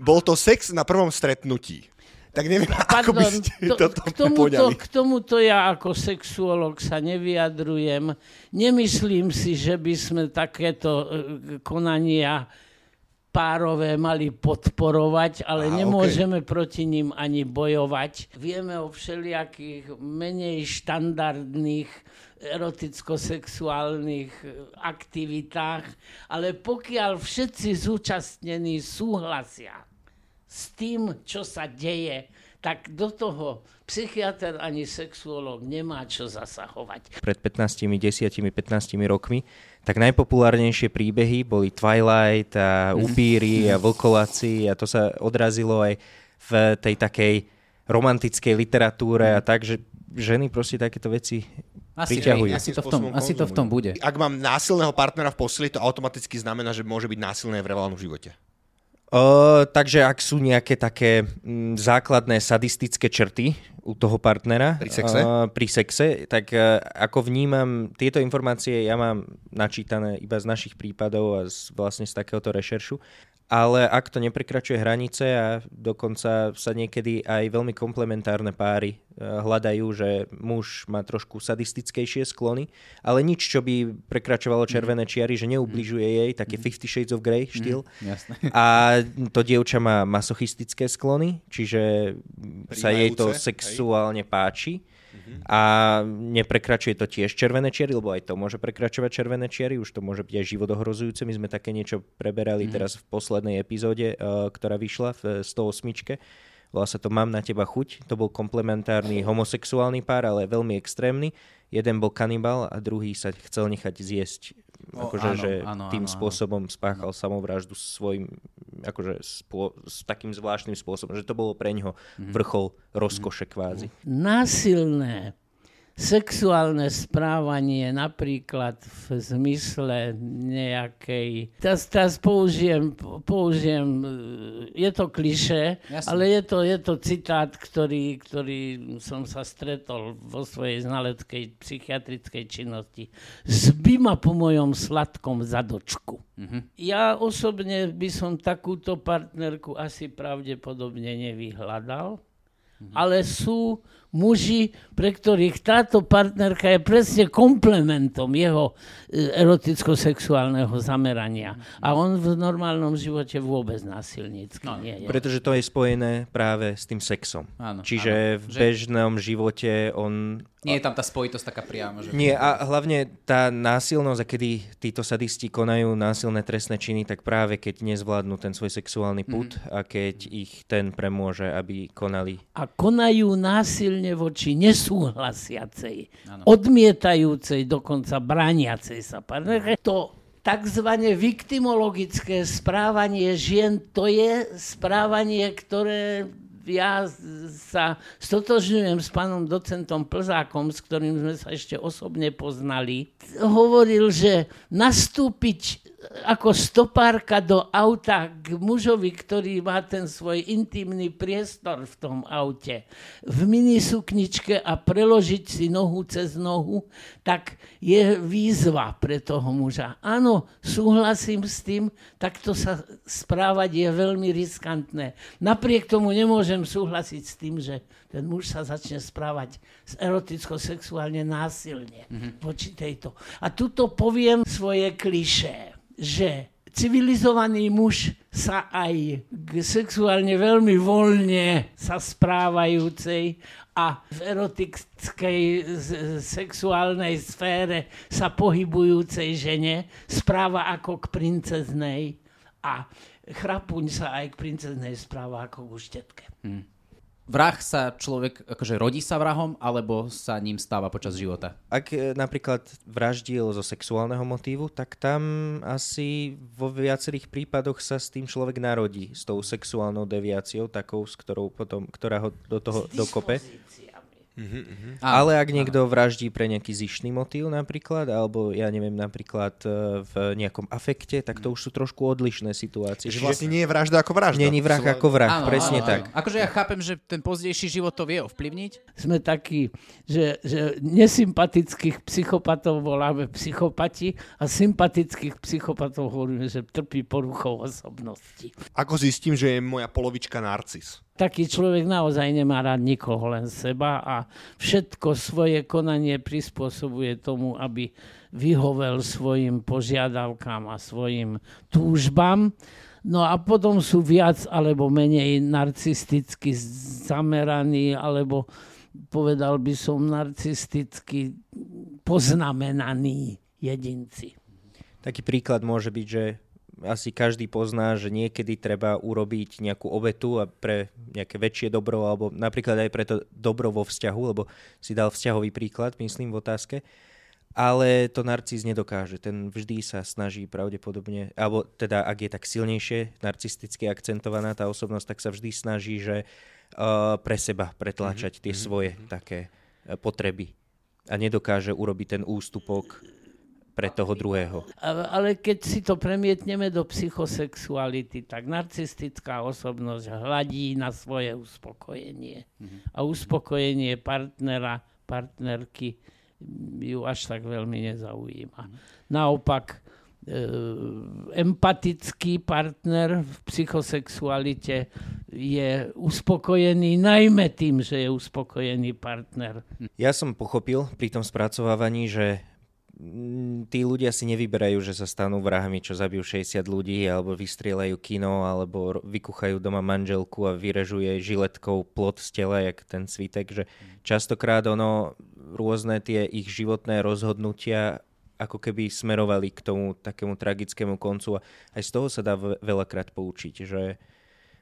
bol to sex na prvom stretnutí. Tak neviem, Pardon, ako by ste to, toto k tomuto, k tomuto ja ako sexuolog sa nevyjadrujem. Nemyslím si, že by sme takéto e, konania párové mali podporovať, ale Aha, nemôžeme okay. proti ním ani bojovať. Vieme o všelijakých menej štandardných eroticko-sexuálnych aktivitách, ale pokiaľ všetci zúčastnení súhlasia, s tým, čo sa deje, tak do toho psychiatr ani sexuológ nemá čo zasahovať. Pred 15, 10, 15 rokmi tak najpopulárnejšie príbehy boli Twilight a Upíry a Vlkovaci a to sa odrazilo aj v tej takej romantickej literatúre a tak, že ženy proste takéto veci asi, priťahujú. Asi to, v tom, asi to v tom bude. Ak mám násilného partnera v posili, to automaticky znamená, že môže byť násilné v reálnom živote. Uh, takže ak sú nejaké také m, mm, základné sadistické črty u toho partnera pri sexe, uh, pri sexe tak uh, ako vnímam tieto informácie, ja mám načítané iba z našich prípadov a z, vlastne z takéhoto rešeršu ale ak to neprekračuje hranice a dokonca sa niekedy aj veľmi komplementárne páry eh, hľadajú, že muž má trošku sadistickejšie sklony, ale nič, čo by prekračovalo mhm. červené čiary, že neubližuje mhm. jej, také mhm. Fifty Shades of Grey štýl. Mm, a to dievča má masochistické sklony, čiže sa jej to sexuálne hej. páči a neprekračuje to tiež červené čiery, lebo aj to môže prekračovať červené čiery, už to môže byť aj životohrozujúce. My sme také niečo preberali mm. teraz v poslednej epizóde, uh, ktorá vyšla v 108. Volá sa to Mám na teba chuť. To bol komplementárny homosexuálny pár, ale veľmi extrémny. Jeden bol kanibal a druhý sa chcel nechať zjesť. O, akože, áno, že áno, tým áno, spôsobom áno. spáchal samovraždu svojim, akože spô, s takým zvláštnym spôsobom, že to bolo pre ňoho mhm. vrchol rozkoše kvázi. Násilné sexuálne správanie napríklad v zmysle nejakej... Teraz, teraz použijem, použijem, je to kliše, ale je to, je to citát, ktorý, ktorý som sa stretol vo svojej znaleckej psychiatrickej činnosti. Zby ma po mojom sladkom zadočku. Mm-hmm. Ja osobne by som takúto partnerku asi pravdepodobne nevyhľadal, mm-hmm. ale sú muži, pre ktorých táto partnerka je presne komplementom jeho e, eroticko-sexuálneho zamerania. A on v normálnom živote vôbec násilnícky no, nie je. Pretože to je spojené práve s tým sexom. Áno, Čiže áno. v bežnom živote on nie je tam tá spojitosť taká priamo. Že... Nie, a hlavne tá násilnosť, a kedy títo sadisti konajú násilné trestné činy, tak práve keď nezvládnu ten svoj sexuálny put mm. a keď ich ten premôže, aby konali. A konajú násilne voči nesúhlasiacej, ano. odmietajúcej, dokonca brániacej sa partnerke. To takzvané viktimologické správanie žien, to je správanie, ktoré ja sa stotožňujem s pánom docentom Plzákom, s ktorým sme sa ešte osobne poznali. Hovoril, že nastúpiť ako stopárka do auta k mužovi, ktorý má ten svoj intimný priestor v tom aute, v minisukničke a preložiť si nohu cez nohu, tak je výzva pre toho muža. Áno, súhlasím s tým, takto sa správať je veľmi riskantné. Napriek tomu nemôžem súhlasiť s tým, že ten muž sa začne správať eroticko-sexuálne násilne mm-hmm. voči tejto. A tuto poviem svoje klišé že civilizovaný muž sa aj k sexuálne veľmi voľne sa správajúcej a v erotickej sexuálnej sfére sa pohybujúcej žene správa ako k princeznej a chrapuň sa aj k princeznej správa ako k uštetke. Hmm vrah sa človek, akože rodí sa vrahom, alebo sa ním stáva počas života? Ak e, napríklad vraždil zo sexuálneho motívu, tak tam asi vo viacerých prípadoch sa s tým človek narodí, s tou sexuálnou deviáciou, takou, s ktorou potom, ktorá ho do toho dokope. Mm-hmm. Ale ak niekto vraždí pre nejaký zišný motív napríklad, alebo ja neviem, napríklad e, v nejakom afekte, tak to už sú trošku odlišné situácie. Čiže vlastne nie je vražda ako vražda. Nie je vrah ako vrah, áno, presne áno, tak. Áno. Akože ja chápem, že ten pozdejší život to vie ovplyvniť. Sme takí, že, že nesympatických psychopatov voláme psychopati a sympatických psychopatov hovoríme, že trpí poruchou osobnosti. Ako zistím, že je moja polovička narcis? Taký človek naozaj nemá rád nikoho, len seba a všetko svoje konanie prispôsobuje tomu, aby vyhovel svojim požiadavkám a svojim túžbám. No a potom sú viac alebo menej narcisticky zameraní, alebo povedal by som narcisticky poznamenaní jedinci. Taký príklad môže byť, že asi každý pozná, že niekedy treba urobiť nejakú obetu a pre nejaké väčšie dobro, alebo napríklad aj pre to dobro vo vzťahu, lebo si dal vzťahový príklad, myslím, v otázke. Ale to narcis nedokáže. Ten vždy sa snaží pravdepodobne, alebo teda ak je tak silnejšie narcisticky akcentovaná tá osobnosť, tak sa vždy snaží, že uh, pre seba pretláčať mm-hmm. tie mhm, svoje mm-hmm. také uh, potreby. A nedokáže urobiť ten ústupok pre toho druhého. Ale keď si to premietneme do psychosexuality, tak narcistická osobnosť hladí na svoje uspokojenie. Mm-hmm. A uspokojenie partnera, partnerky ju až tak veľmi nezaujíma. Mm-hmm. Naopak, e, empatický partner v psychosexualite je uspokojený najmä tým, že je uspokojený partner. Ja som pochopil pri tom spracovávaní, že tí ľudia si nevyberajú, že sa stanú vrahmi, čo zabijú 60 ľudí, alebo vystrieľajú kino, alebo vykuchajú doma manželku a vyrežuje žiletkou plot z tela, jak ten svitek, že častokrát ono, rôzne tie ich životné rozhodnutia ako keby smerovali k tomu takému tragickému koncu a aj z toho sa dá veľakrát poučiť, že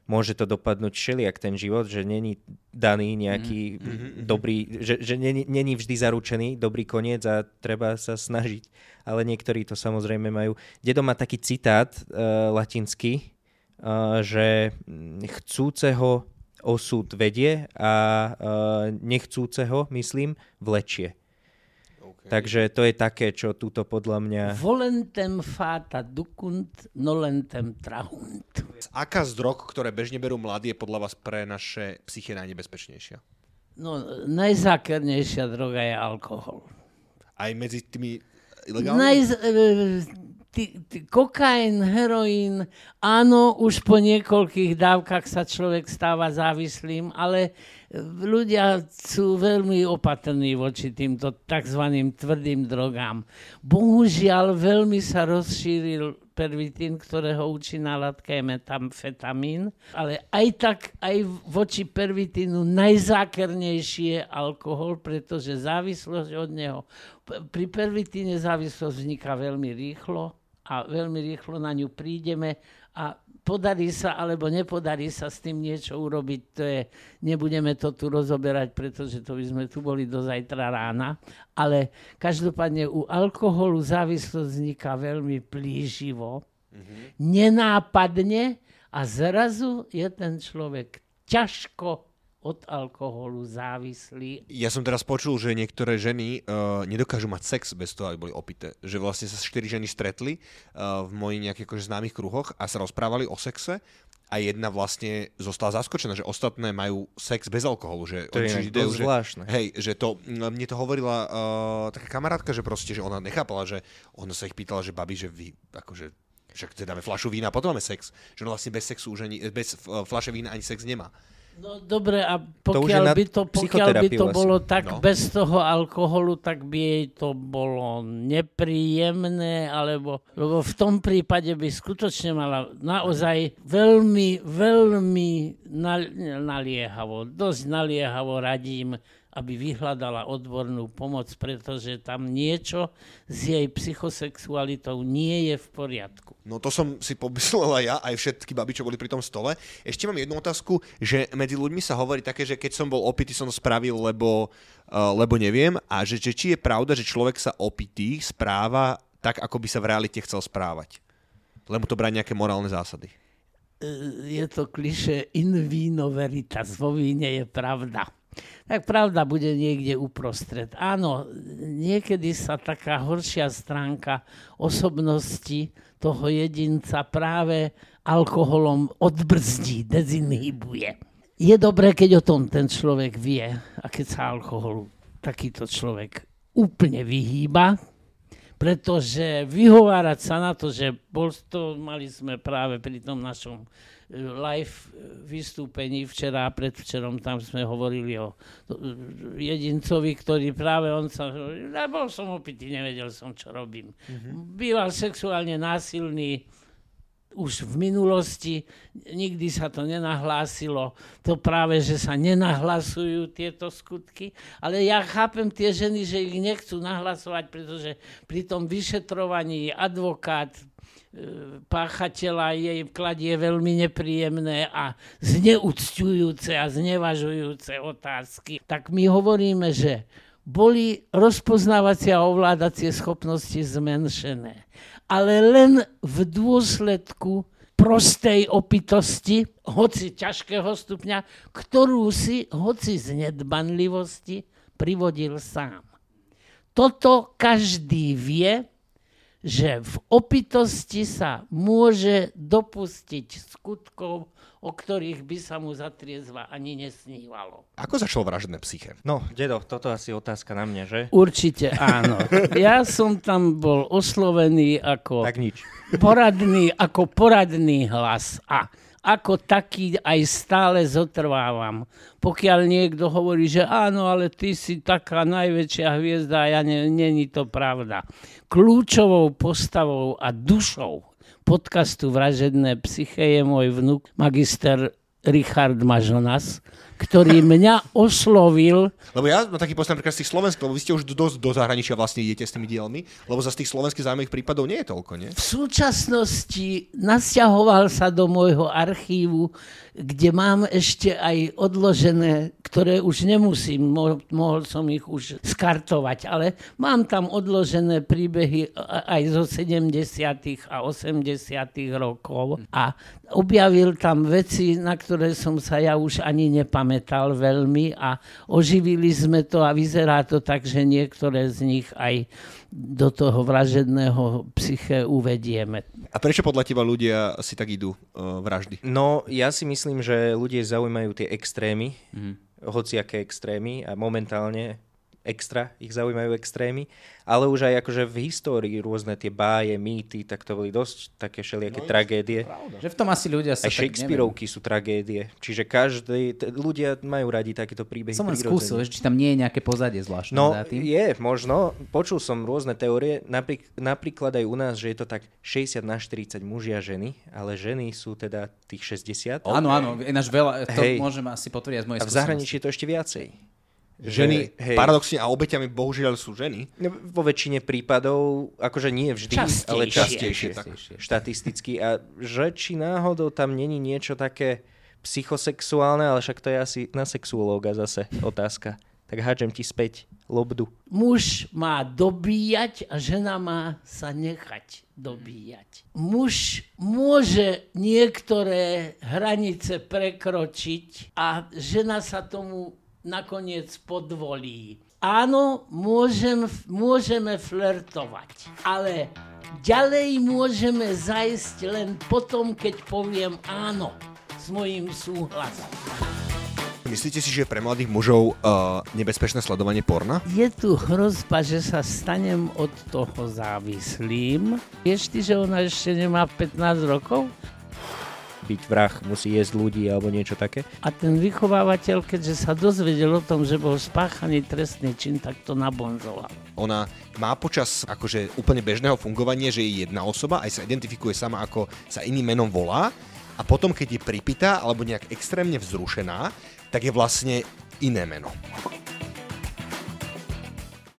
môže to dopadnúť všelijak ten život, že není daný nejaký mm-hmm. dobrý, že, že není, není vždy zaručený dobrý koniec a treba sa snažiť. Ale niektorí to samozrejme majú. Dedo má taký citát uh, latinský, uh, že chcúceho osud vedie a uh, nechcúceho, myslím, vlečie. Takže to je také, čo túto podľa mňa... Volentem fata ducunt, nolentem trahunt. Aká z drog, ktoré bežne berú mladí, je podľa vás pre naše psyche najnebezpečnejšia? No, najzákernejšia droga je alkohol. Aj medzi tými ilegálnymi? Najz, e, ty, ty, kokain, heroín, áno, už po niekoľkých dávkach sa človek stáva závislým, ale ľudia sú veľmi opatrní voči týmto tzv. tvrdým drogám. Bohužiaľ, veľmi sa rozšíril pervitín, ktorého účinná látka je metamfetamín, ale aj tak aj voči pervitínu najzákernejší je alkohol, pretože závislosť od neho. Pri pervitíne závislosť vzniká veľmi rýchlo a veľmi rýchlo na ňu prídeme a podarí sa alebo nepodarí sa s tým niečo urobiť, to je, nebudeme to tu rozoberať, pretože to by sme tu boli do zajtra rána, ale každopádne u alkoholu závislosť vzniká veľmi plíživo, mm-hmm. nenápadne a zrazu je ten človek ťažko od alkoholu závislí. Ja som teraz počul, že niektoré ženy uh, nedokážu mať sex bez toho, aby boli opité. Že vlastne sa štyri ženy stretli uh, v mojich nejakých akože známych kruhoch a sa rozprávali o sexe a jedna vlastne zostala zaskočená, že ostatné majú sex bez alkoholu. Že to je idejú, že, zvláštne. Hej, že to, mne to hovorila uh, taká kamarátka, že proste, že ona nechápala, že ona sa ich pýtala, že babi, že vy akože však teda dáme flašu vína a potom máme sex. Že on vlastne bez sexu už ani, bez flaše vína ani sex nemá. No dobre, a pokiaľ to by to, pokiaľ by to bolo tak no. bez toho alkoholu, tak by jej to bolo nepríjemné, alebo lebo v tom prípade by skutočne mala naozaj veľmi, veľmi naliehavo, dosť naliehavo radím aby vyhľadala odbornú pomoc, pretože tam niečo s jej psychosexualitou nie je v poriadku. No to som si pomyslela ja, aj všetky baby, čo boli pri tom stole. Ešte mám jednu otázku, že medzi ľuďmi sa hovorí také, že keď som bol opitý, som to spravil, lebo, uh, lebo neviem. A že, že či je pravda, že človek sa opitý správa tak, ako by sa v realite chcel správať. Lebo to brať nejaké morálne zásady. Je to kliše in vino veritas, vo víne je pravda. Tak pravda bude niekde uprostred. Áno, niekedy sa taká horšia stránka osobnosti toho jedinca práve alkoholom odbrzdí, dezinhibuje. Je dobré, keď o tom ten človek vie a keď sa alkoholu takýto človek úplne vyhýba, pretože vyhovárať sa na to, že bol to, mali sme práve pri tom našom live vystúpení včera a predvčerom, tam sme hovorili o jedincovi, ktorý práve on sa, bol som opitý, nevedel som, čo robím. Mm-hmm. Býval sexuálne násilný, už v minulosti, nikdy sa to nenahlásilo, to práve, že sa nenahlasujú tieto skutky, ale ja chápem tie ženy, že ich nechcú nahlasovať, pretože pri tom vyšetrovaní advokát páchateľa jej kladie veľmi nepríjemné a zneúcťujúce a znevažujúce otázky. Tak my hovoríme, že boli rozpoznávacie a ovládacie schopnosti zmenšené ale len v dôsledku prostej opitosti, hoci ťažkého stupňa, ktorú si, hoci z nedbanlivosti, privodil sám. Toto každý vie, že v opitosti sa môže dopustiť skutkov, o ktorých by sa mu zatriezva ani nesnívalo. Ako začalo vražedné psyche? No, dedo, toto asi otázka na mňa, že? Určite áno. Ja som tam bol oslovený ako... Tak nič. Poradný, ako poradný hlas. A ako taký aj stále zotrvávam. Pokiaľ niekto hovorí, že áno, ale ty si taká najväčšia hviezda a ja ne, není to pravda. Kľúčovou postavou a dušou podcastu Vražedné psyche je môj vnúk, magister Richard Mažonas, ktorý mňa oslovil. Lebo ja mám taký postav napríklad z tých slovenských, lebo vy ste už dosť do zahraničia vlastne idete s tými dielmi, lebo za z tých slovenských zaujímavých prípadov nie je toľko, nie? V súčasnosti nasťahoval sa do môjho archívu kde mám ešte aj odložené, ktoré už nemusím, mohol som ich už skartovať, ale mám tam odložené príbehy aj zo 70. a 80. rokov a objavil tam veci, na ktoré som sa ja už ani nepamätal veľmi a oživili sme to a vyzerá to tak, že niektoré z nich aj do toho vražedného psyche uvedieme. A prečo podľa teba ľudia si tak idú uh, vraždy? No, ja si myslím, že ľudia zaujímajú tie extrémy, mm. hociaké extrémy a momentálne extra, ich zaujímajú extrémy, ale už aj akože v histórii rôzne tie báje, mýty, tak to boli dosť také všelijaké no, tragédie. Že v tom asi ľudia sa Aj Shakespeareovky sú tragédie, čiže každý, t- ľudia majú radi takéto príbehy. Som len skúsil, či tam nie je nejaké pozadie zvláštne. No tým. je, možno. Počul som rôzne teórie, napríklad, napríklad aj u nás, že je to tak 60 na 40 muži a ženy, ale ženy sú teda tých 60. Áno, áno, ináč veľa, to Hej. môžem asi potvrdiť z mojej A v zahraničí je to ešte viacej. Ženy, hej. paradoxne, a obeťami bohužiaľ sú ženy. No, vo väčšine prípadov, akože nie vždy, častejšie. ale častejšie, tak, štatisticky. A že či náhodou tam není niečo také psychosexuálne, ale však to je asi na sexuológa zase otázka. Tak hádžem ti späť lobdu. Muž má dobíjať a žena má sa nechať dobíjať. Muž môže niektoré hranice prekročiť a žena sa tomu nakoniec podvolí. Áno, môžem, môžeme flirtovať, ale ďalej môžeme zajsť len potom, keď poviem áno s mojím súhlasom. Myslíte si, že je pre mladých mužov uh, nebezpečné sledovanie porna? Je tu hrozba, že sa stanem od toho závislým. Vieš ty, že ona ešte nemá 15 rokov? Byť vrah, musí jesť ľudí alebo niečo také. A ten vychovávateľ, keďže sa dozvedel o tom, že bol spáchaný trestný čin, tak to nabonzoval. Ona má počas akože úplne bežného fungovania, že je jedna osoba, aj sa identifikuje sama, ako sa iným menom volá a potom, keď je pripitá alebo nejak extrémne vzrušená, tak je vlastne iné meno.